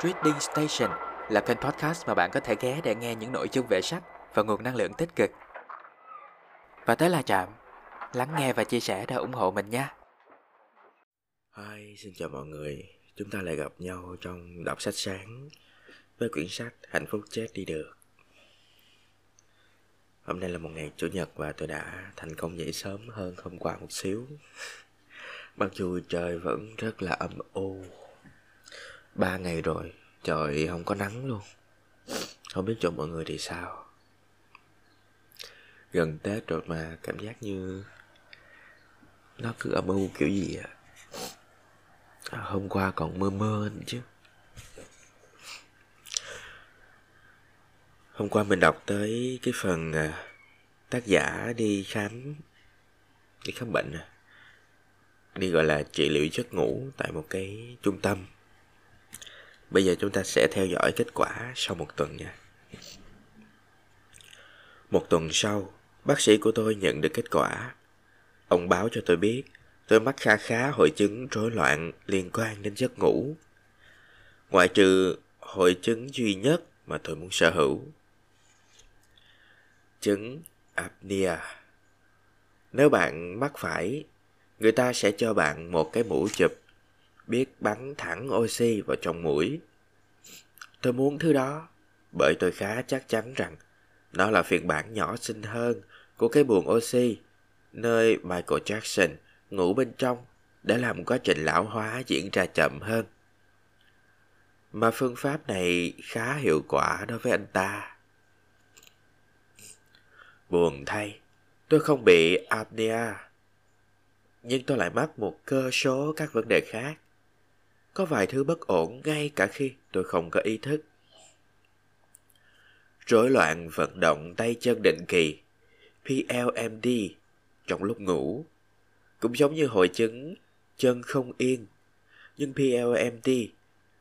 Trading Station là kênh podcast mà bạn có thể ghé để nghe những nội dung về sách và nguồn năng lượng tích cực. Và tới là Trạm, lắng nghe và chia sẻ để ủng hộ mình nha. Hi, xin chào mọi người. Chúng ta lại gặp nhau trong đọc sách sáng với quyển sách Hạnh phúc chết đi được. Hôm nay là một ngày chủ nhật và tôi đã thành công dậy sớm hơn hôm qua một xíu. Mặc dù trời vẫn rất là âm u. Ba ngày rồi, trời không có nắng luôn. Không biết chỗ mọi người thì sao. Gần Tết rồi mà cảm giác như nó cứ âm u kiểu gì à. à hôm qua còn mưa mưa chứ. Hôm qua mình đọc tới cái phần à, tác giả đi khám đi khám bệnh à. Đi gọi là trị liệu giấc ngủ tại một cái trung tâm. Bây giờ chúng ta sẽ theo dõi kết quả sau một tuần nha. Một tuần sau, bác sĩ của tôi nhận được kết quả. Ông báo cho tôi biết tôi mắc kha khá hội chứng rối loạn liên quan đến giấc ngủ. Ngoại trừ hội chứng duy nhất mà tôi muốn sở hữu chứng apnea. Nếu bạn mắc phải, người ta sẽ cho bạn một cái mũ chụp biết bắn thẳng oxy vào trong mũi. Tôi muốn thứ đó bởi tôi khá chắc chắn rằng nó là phiên bản nhỏ xinh hơn của cái buồng oxy nơi Michael Jackson ngủ bên trong để làm quá trình lão hóa diễn ra chậm hơn. Mà phương pháp này khá hiệu quả đối với anh ta. Buồn thay, tôi không bị apnea. Nhưng tôi lại mắc một cơ số các vấn đề khác. Có vài thứ bất ổn ngay cả khi tôi không có ý thức. Rối loạn vận động tay chân định kỳ, PLMD, trong lúc ngủ. Cũng giống như hội chứng chân không yên. Nhưng PLMD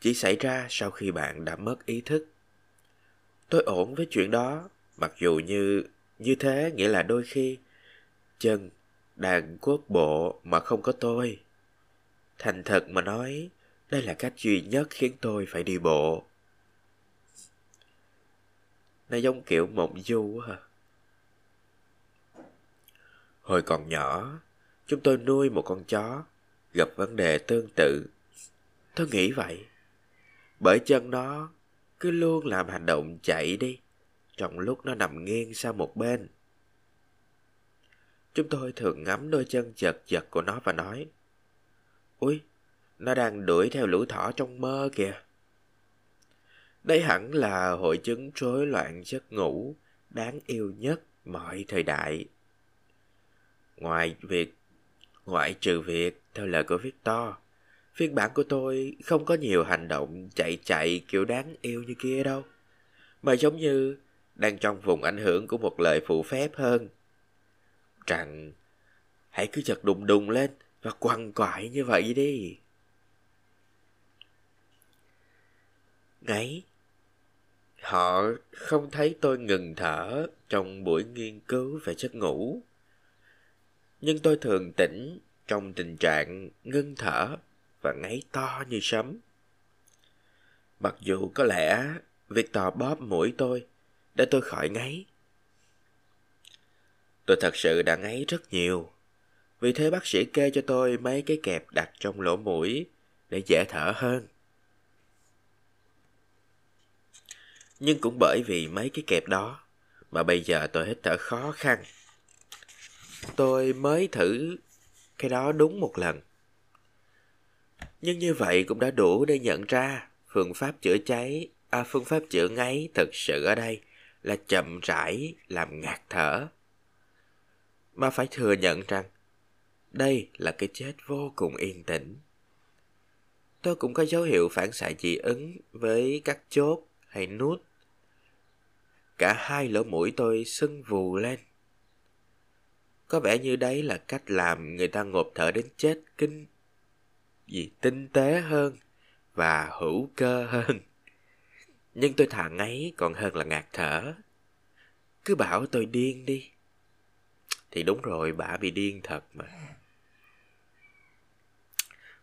chỉ xảy ra sau khi bạn đã mất ý thức. Tôi ổn với chuyện đó, mặc dù như như thế nghĩa là đôi khi chân đang quốc bộ mà không có tôi. Thành thật mà nói, đây là cách duy nhất khiến tôi phải đi bộ. Nó giống kiểu mộng du hả? Hồi còn nhỏ, chúng tôi nuôi một con chó, gặp vấn đề tương tự. Tôi nghĩ vậy. Bởi chân nó cứ luôn làm hành động chạy đi trong lúc nó nằm nghiêng sang một bên. Chúng tôi thường ngắm đôi chân chật chật của nó và nói Ui, nó đang đuổi theo lũ thỏ trong mơ kìa. Đây hẳn là hội chứng rối loạn giấc ngủ đáng yêu nhất mọi thời đại. Ngoài việc, ngoại trừ việc, theo lời của Victor, phiên bản của tôi không có nhiều hành động chạy chạy kiểu đáng yêu như kia đâu. Mà giống như đang trong vùng ảnh hưởng của một lời phụ phép hơn. Rằng hãy cứ chật đùng đùng lên và quằn quại như vậy đi. Ngáy Họ không thấy tôi ngừng thở trong buổi nghiên cứu về giấc ngủ. Nhưng tôi thường tỉnh trong tình trạng ngưng thở và ngáy to như sấm. Mặc dù có lẽ việc tò bóp mũi tôi để tôi khỏi ngáy. Tôi thật sự đã ngáy rất nhiều. Vì thế bác sĩ kê cho tôi mấy cái kẹp đặt trong lỗ mũi để dễ thở hơn. Nhưng cũng bởi vì mấy cái kẹp đó mà bây giờ tôi hít thở khó khăn. Tôi mới thử cái đó đúng một lần. Nhưng như vậy cũng đã đủ để nhận ra phương pháp chữa cháy, à, phương pháp chữa ngáy thực sự ở đây là chậm rãi làm ngạt thở. Mà phải thừa nhận rằng đây là cái chết vô cùng yên tĩnh. Tôi cũng có dấu hiệu phản xạ dị ứng với các chốt hay nút. Cả hai lỗ mũi tôi sưng vù lên. Có vẻ như đấy là cách làm người ta ngộp thở đến chết kinh gì tinh tế hơn và hữu cơ hơn. Nhưng tôi thà ngáy còn hơn là ngạt thở. Cứ bảo tôi điên đi. Thì đúng rồi, bà bị điên thật mà.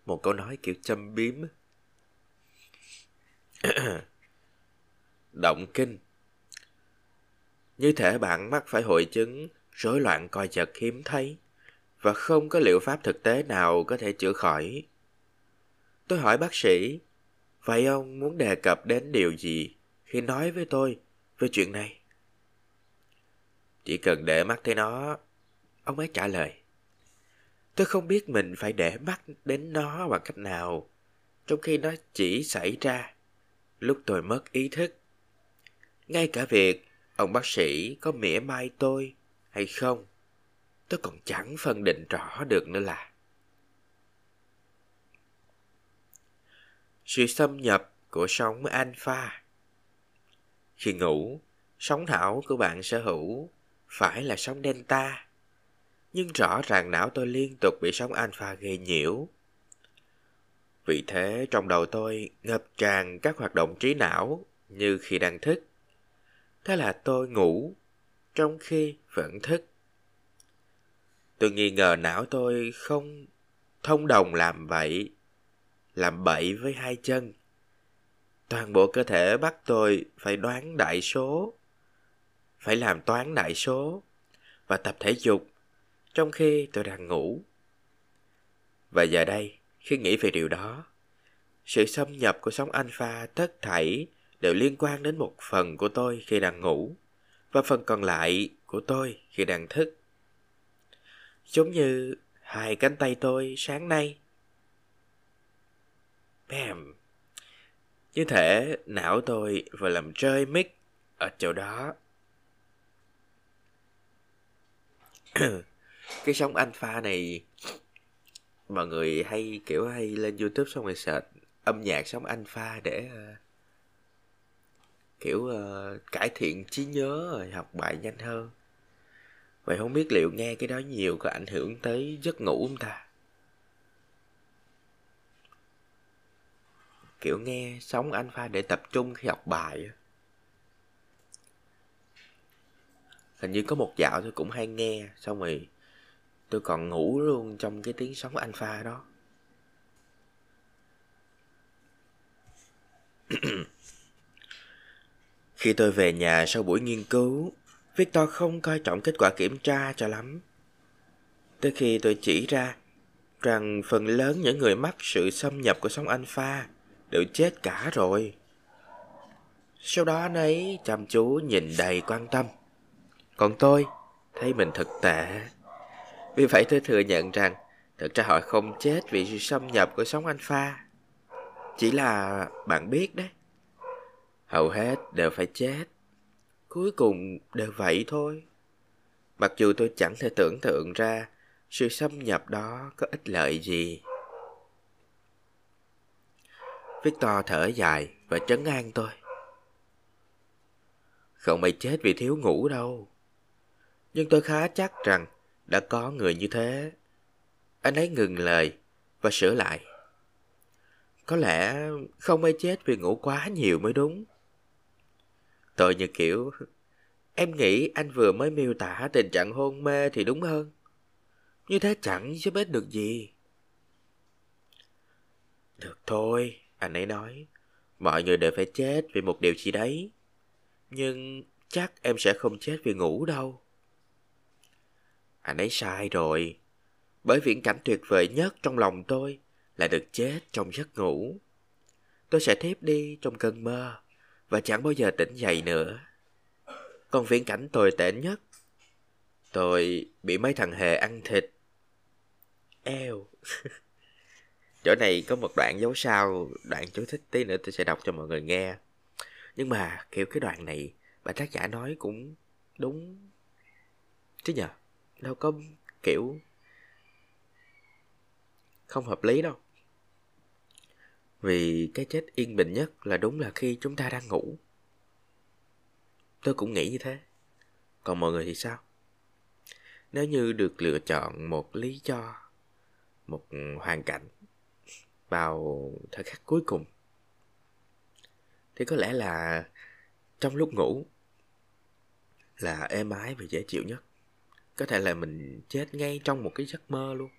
Một câu nói kiểu châm biếm. Động kinh như thể bạn mắc phải hội chứng rối loạn coi chật hiếm thấy và không có liệu pháp thực tế nào có thể chữa khỏi. Tôi hỏi bác sĩ, vậy ông muốn đề cập đến điều gì khi nói với tôi về chuyện này? Chỉ cần để mắt thấy nó, ông ấy trả lời. Tôi không biết mình phải để mắt đến nó bằng cách nào, trong khi nó chỉ xảy ra lúc tôi mất ý thức. Ngay cả việc ông bác sĩ có mỉa mai tôi hay không, tôi còn chẳng phân định rõ được nữa là. Sự xâm nhập của sóng alpha Khi ngủ, sóng não của bạn sở hữu phải là sóng delta. Nhưng rõ ràng não tôi liên tục bị sóng alpha gây nhiễu. Vì thế trong đầu tôi ngập tràn các hoạt động trí não như khi đang thức. Thế là tôi ngủ trong khi vẫn thức. Tôi nghi ngờ não tôi không thông đồng làm vậy, làm bậy với hai chân. Toàn bộ cơ thể bắt tôi phải đoán đại số, phải làm toán đại số và tập thể dục trong khi tôi đang ngủ. Và giờ đây, khi nghĩ về điều đó, sự xâm nhập của sóng alpha tất thảy đều liên quan đến một phần của tôi khi đang ngủ và phần còn lại của tôi khi đang thức. Giống như hai cánh tay tôi sáng nay. Bam! Như thể não tôi vừa làm rơi mic ở chỗ đó. cái sóng alpha này mọi người hay kiểu hay lên youtube xong rồi search âm nhạc sóng alpha để uh, kiểu uh, cải thiện trí nhớ rồi học bài nhanh hơn. Vậy không biết liệu nghe cái đó nhiều có ảnh hưởng tới giấc ngủ không ta? Kiểu nghe sóng alpha để tập trung khi học bài hình như có một dạo tôi cũng hay nghe xong rồi tôi còn ngủ luôn trong cái tiếng sóng alpha đó. khi tôi về nhà sau buổi nghiên cứu, victor không coi trọng kết quả kiểm tra cho lắm tới khi tôi chỉ ra rằng phần lớn những người mắc sự xâm nhập của sóng alpha đều chết cả rồi sau đó anh ấy chăm chú nhìn đầy quan tâm còn tôi thấy mình thật tệ vì vậy tôi thừa nhận rằng thực ra họ không chết vì sự xâm nhập của sóng alpha. Chỉ là bạn biết đấy. Hầu hết đều phải chết. Cuối cùng đều vậy thôi. Mặc dù tôi chẳng thể tưởng tượng ra sự xâm nhập đó có ích lợi gì. Victor thở dài và trấn an tôi. Không phải chết vì thiếu ngủ đâu. Nhưng tôi khá chắc rằng đã có người như thế. Anh ấy ngừng lời và sửa lại. Có lẽ không ai chết vì ngủ quá nhiều mới đúng. Tôi như kiểu, em nghĩ anh vừa mới miêu tả tình trạng hôn mê thì đúng hơn. Như thế chẳng giúp ích được gì. Được thôi, anh ấy nói. Mọi người đều phải chết vì một điều gì đấy. Nhưng chắc em sẽ không chết vì ngủ đâu. Anh ấy sai rồi. Bởi viễn cảnh tuyệt vời nhất trong lòng tôi là được chết trong giấc ngủ. Tôi sẽ thiếp đi trong cơn mơ và chẳng bao giờ tỉnh dậy nữa. Còn viễn cảnh tồi tệ nhất, tôi bị mấy thằng hề ăn thịt. Eo. Chỗ này có một đoạn dấu sao, đoạn chú thích tí nữa tôi sẽ đọc cho mọi người nghe. Nhưng mà kiểu cái đoạn này, bà tác giả nói cũng đúng chứ nhờ đâu có kiểu không hợp lý đâu vì cái chết yên bình nhất là đúng là khi chúng ta đang ngủ. Tôi cũng nghĩ như thế. Còn mọi người thì sao? Nếu như được lựa chọn một lý do, một hoàn cảnh vào thời khắc cuối cùng, thì có lẽ là trong lúc ngủ là êm ái và dễ chịu nhất. Có thể là mình chết ngay trong một cái giấc mơ luôn.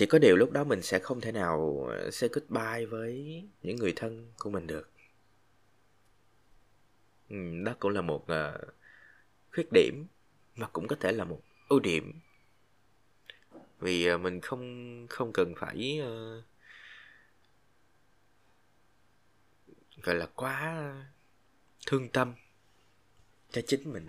Chỉ có điều lúc đó mình sẽ không thể nào ờ, say goodbye với những người thân của mình được. Ừ, đó cũng là một uh, khuyết điểm mà cũng có thể là một ưu điểm. Vì uh, mình không không cần phải uh, gọi là quá thương tâm cho chính mình.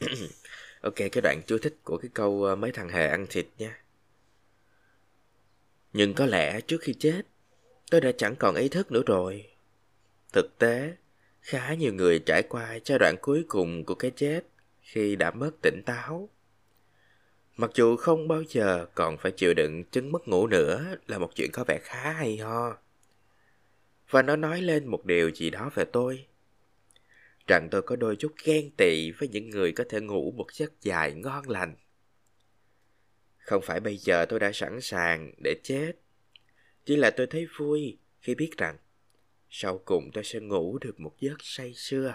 ok, cái đoạn chú thích của cái câu ờ, mấy thằng hề ăn thịt nha. Nhưng có lẽ trước khi chết, tôi đã chẳng còn ý thức nữa rồi. Thực tế, khá nhiều người trải qua giai đoạn cuối cùng của cái chết khi đã mất tỉnh táo. Mặc dù không bao giờ còn phải chịu đựng chứng mất ngủ nữa là một chuyện có vẻ khá hay ho. Và nó nói lên một điều gì đó về tôi rằng tôi có đôi chút ghen tị với những người có thể ngủ một giấc dài ngon lành không phải bây giờ tôi đã sẵn sàng để chết chỉ là tôi thấy vui khi biết rằng sau cùng tôi sẽ ngủ được một giấc say sưa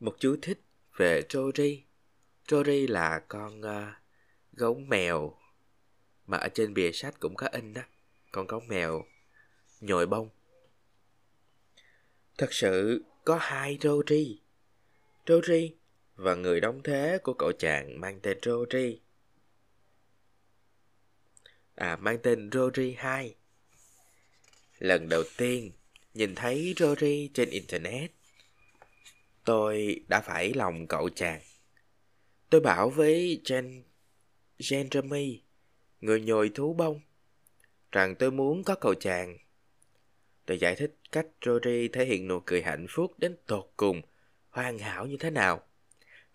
một chú thích về Rory. Rory là con uh, gấu mèo mà ở trên bìa sách cũng có in đó. Con gấu mèo nhồi bông. Thật sự có hai Rory. Rory và người đóng thế của cậu chàng mang tên Rory. À, mang tên Rory 2. Lần đầu tiên nhìn thấy Rory trên Internet, tôi đã phải lòng cậu chàng. Tôi bảo với Jen, Jeremy, người nhồi thú bông, rằng tôi muốn có cậu chàng để giải thích cách Rory thể hiện nụ cười hạnh phúc đến tột cùng, hoàn hảo như thế nào.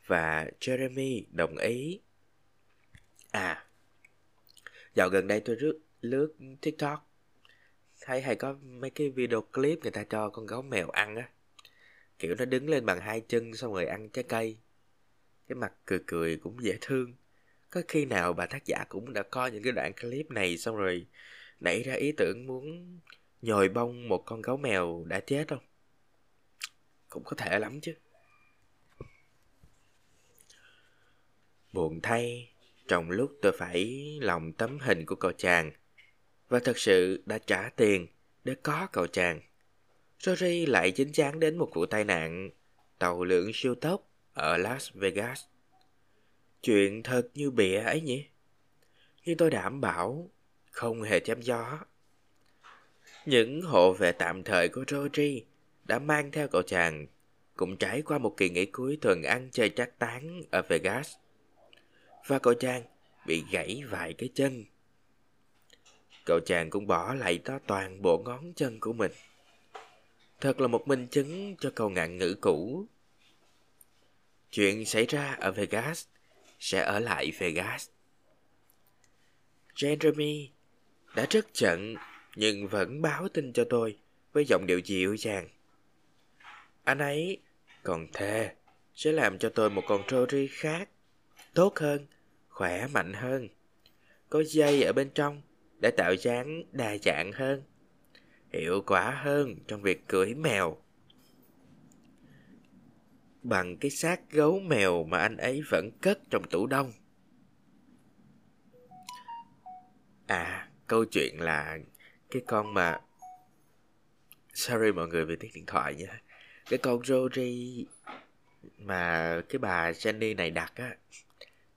Và Jeremy đồng ý. À, dạo gần đây tôi rước lướt TikTok. Thấy hay có mấy cái video clip người ta cho con gấu mèo ăn á kiểu nó đứng lên bằng hai chân xong rồi ăn trái cây cái mặt cười cười cũng dễ thương có khi nào bà tác giả cũng đã coi những cái đoạn clip này xong rồi nảy ra ý tưởng muốn nhồi bông một con gấu mèo đã chết không cũng có thể lắm chứ buồn thay, trong lúc tôi phải lòng tấm hình của cậu chàng, và thật sự đã trả tiền để có cậu chàng, Rory lại chính chắn đến một vụ tai nạn tàu lượn siêu tốc ở Las Vegas. Chuyện thật như bịa ấy nhỉ? Nhưng tôi đảm bảo không hề chém gió. Những hộ vệ tạm thời của Rory đã mang theo cậu chàng cũng trải qua một kỳ nghỉ cuối tuần ăn chơi trác tán ở Vegas. Và cậu chàng bị gãy vài cái chân. Cậu chàng cũng bỏ lại đó toàn bộ ngón chân của mình. Thật là một minh chứng cho câu ngạn ngữ cũ. Chuyện xảy ra ở Vegas sẽ ở lại Vegas. Jeremy đã rất giận nhưng vẫn báo tin cho tôi với giọng điệu dịu dàng. Anh ấy còn thề sẽ làm cho tôi một con Rory khác, tốt hơn, khỏe mạnh hơn. Có dây ở bên trong để tạo dáng đa dạng hơn hiệu quả hơn trong việc cưỡi mèo bằng cái xác gấu mèo mà anh ấy vẫn cất trong tủ đông à câu chuyện là cái con mà, sorry mọi người về tiếng điện thoại nha cái con Rory mà cái bà Jenny này đặt á,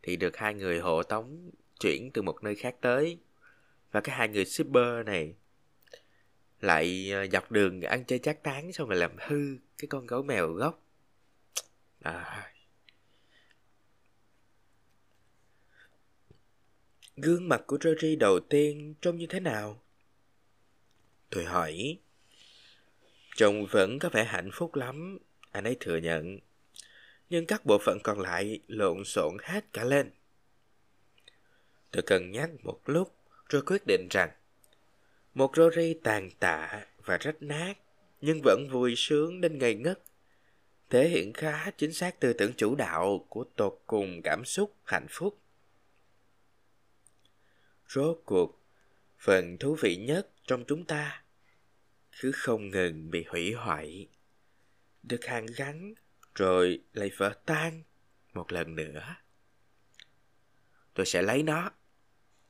thì được hai người hộ tống chuyển từ một nơi khác tới. Và cái hai người shipper này lại ờ, dọc đường ăn chơi chát tán xong rồi làm hư cái con gấu mèo gốc. À. gương mặt của Rory đầu tiên trông như thế nào? Tôi hỏi chồng vẫn có vẻ hạnh phúc lắm anh ấy thừa nhận nhưng các bộ phận còn lại lộn xộn hết cả lên tôi cân nhắc một lúc rồi quyết định rằng một Rory tàn tạ và rách nát, nhưng vẫn vui sướng đến ngây ngất. Thể hiện khá chính xác tư tưởng chủ đạo của tột cùng cảm xúc hạnh phúc. Rốt cuộc, phần thú vị nhất trong chúng ta cứ không ngừng bị hủy hoại, được hàn gắn rồi lại vỡ tan một lần nữa. Tôi sẽ lấy nó.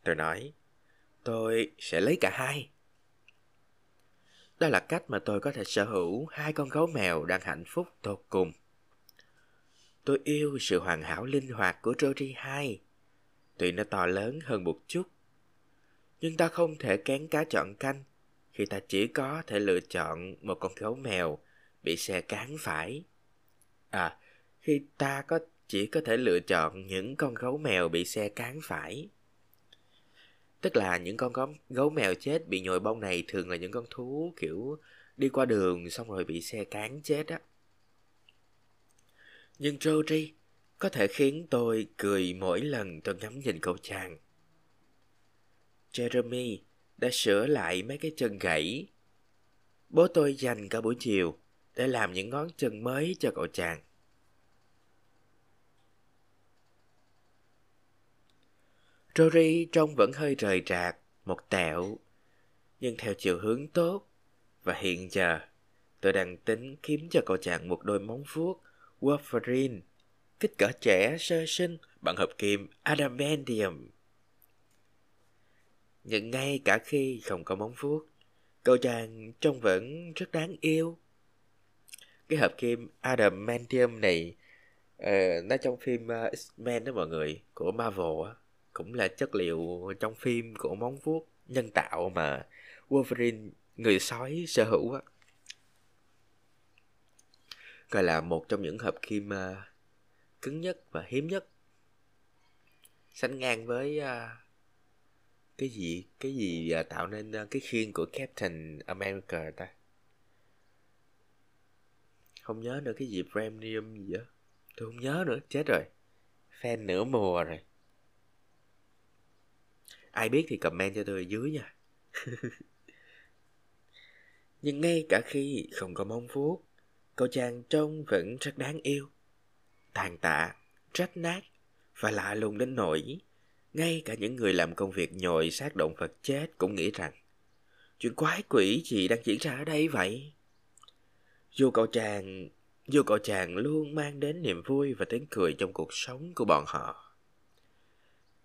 Tôi nói, tôi sẽ lấy cả hai. Đó là cách mà tôi có thể sở hữu hai con gấu mèo đang hạnh phúc tột cùng. Tôi yêu sự hoàn hảo linh hoạt của Rory 2. Tuy nó to lớn hơn một chút. Nhưng ta không thể kén cá chọn canh khi ta chỉ có thể lựa chọn một con gấu mèo bị xe cán phải. À, khi ta có chỉ có thể lựa chọn những con gấu mèo bị xe cán phải. Tức là những con gấu, gấu mèo chết bị nhồi bông này thường là những con thú kiểu đi qua đường xong rồi bị xe cán chết á. Nhưng Rory có thể khiến tôi cười mỗi lần tôi ngắm nhìn cậu chàng. Jeremy đã sửa lại mấy cái chân gãy. Bố tôi dành cả buổi chiều để làm những ngón chân mới cho cậu chàng. Rory trông vẫn hơi rời rạc, một tẹo, nhưng theo chiều hướng tốt. Và hiện giờ, tôi đang tính kiếm cho cậu chàng một đôi móng vuốt Wolverine, kích cỡ trẻ sơ sinh bằng hợp kim adamantium. Nhưng ngay cả khi không có móng vuốt, cậu chàng trông vẫn rất đáng yêu. Cái hợp kim adamantium này, uh, nó trong phim uh, X-Men đó mọi người, của Marvel á cũng là chất liệu trong phim của móng vuốt nhân tạo mà Wolverine người sói sở hữu á gọi là một trong những hợp kim uh, cứng nhất và hiếm nhất sánh ngang với uh, cái gì cái gì à, tạo nên à, cái khiên của Captain America ta? Không nhớ nữa cái gì premium gì á. Tôi không nhớ nữa, chết rồi. Fan nửa mùa rồi. Ai biết thì comment cho tôi ở dưới nha. Nhưng ngay cả khi không có mong vuốt cậu chàng trông vẫn rất đáng yêu. Tàn tạ rách nát và lạ lùng đến nỗi ngay cả những người làm công việc nhồi xác động vật chết cũng nghĩ rằng, chuyện quái quỷ gì đang diễn ra ở đây vậy dù cậu chàng dù cậu chàng luôn mang đến niềm vui và tiếng cười trong cuộc sống của bọn họ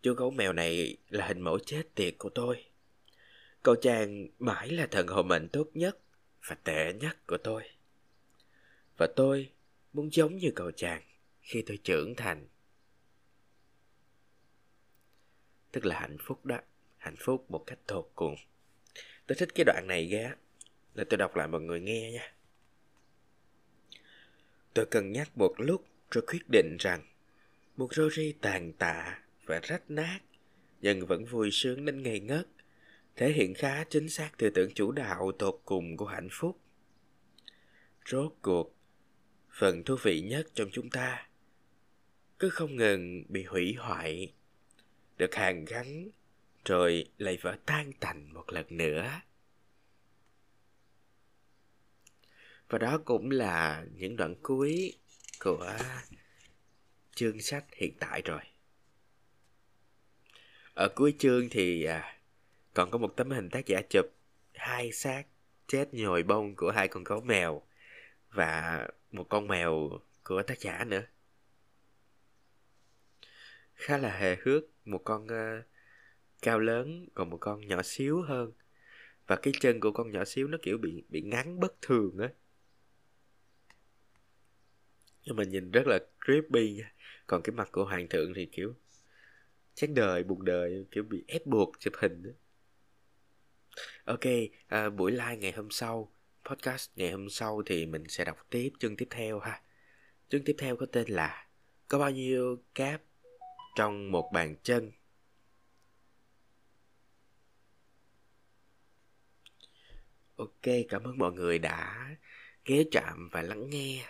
Chú gấu mèo này là hình mẫu chết tiệt của tôi. Cậu chàng mãi là thần hộ mệnh tốt nhất và tệ nhất của tôi. Và tôi muốn giống như cậu chàng khi tôi trưởng thành. Tức là hạnh phúc đó, hạnh phúc một cách thuộc cùng. Tôi thích cái đoạn này ghé, là tôi đọc lại mọi người nghe nha. Tôi cân nhắc một lúc rồi quyết định rằng một Rory tàn tạ và rách nát, nhưng vẫn vui sướng đến ngây ngất, thể hiện khá chính xác tư tưởng chủ đạo tột cùng của hạnh phúc. Rốt cuộc, phần thú vị nhất trong chúng ta cứ không ngừng bị hủy hoại, được hàn gắn, rồi lại vỡ tan tành một lần nữa. Và đó cũng là những đoạn cuối của chương sách hiện tại rồi. Ở cuối chương thì à, còn có một tấm hình tác giả chụp hai xác chết nhồi bông của hai con gấu mèo và một con mèo của tác giả nữa. Khá là hề hước một con uh, cao lớn còn một con nhỏ xíu hơn. Và cái chân của con nhỏ xíu nó kiểu bị bị ngắn bất thường á. Nhưng mà nhìn rất là creepy còn cái mặt của hoàng thượng thì kiểu chán đời buồn đời kiểu bị ép buộc chụp hình đó. ok à, buổi live ngày hôm sau podcast ngày hôm sau thì mình sẽ đọc tiếp chương tiếp theo ha. Chương tiếp theo có tên là có bao nhiêu cáp trong một bàn chân ok, cảm ơn mọi người đã ghé chạm và lắng nghe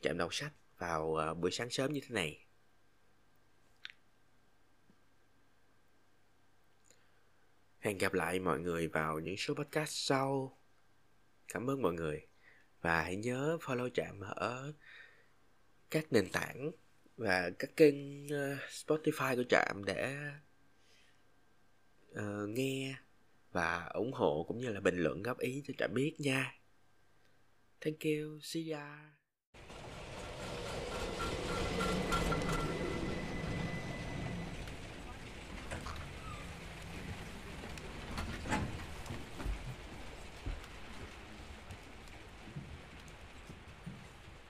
chạm đọc sách vào ờ, buổi sáng sớm như thế này Hẹn gặp lại mọi người vào những số podcast sau. Cảm ơn mọi người. Và hãy nhớ follow Trạm ở các nền tảng và các kênh ờ, Spotify của Trạm để uh, nghe và ủng hộ cũng như là bình luận góp ý cho Trạm biết nha. Thank you. See ya.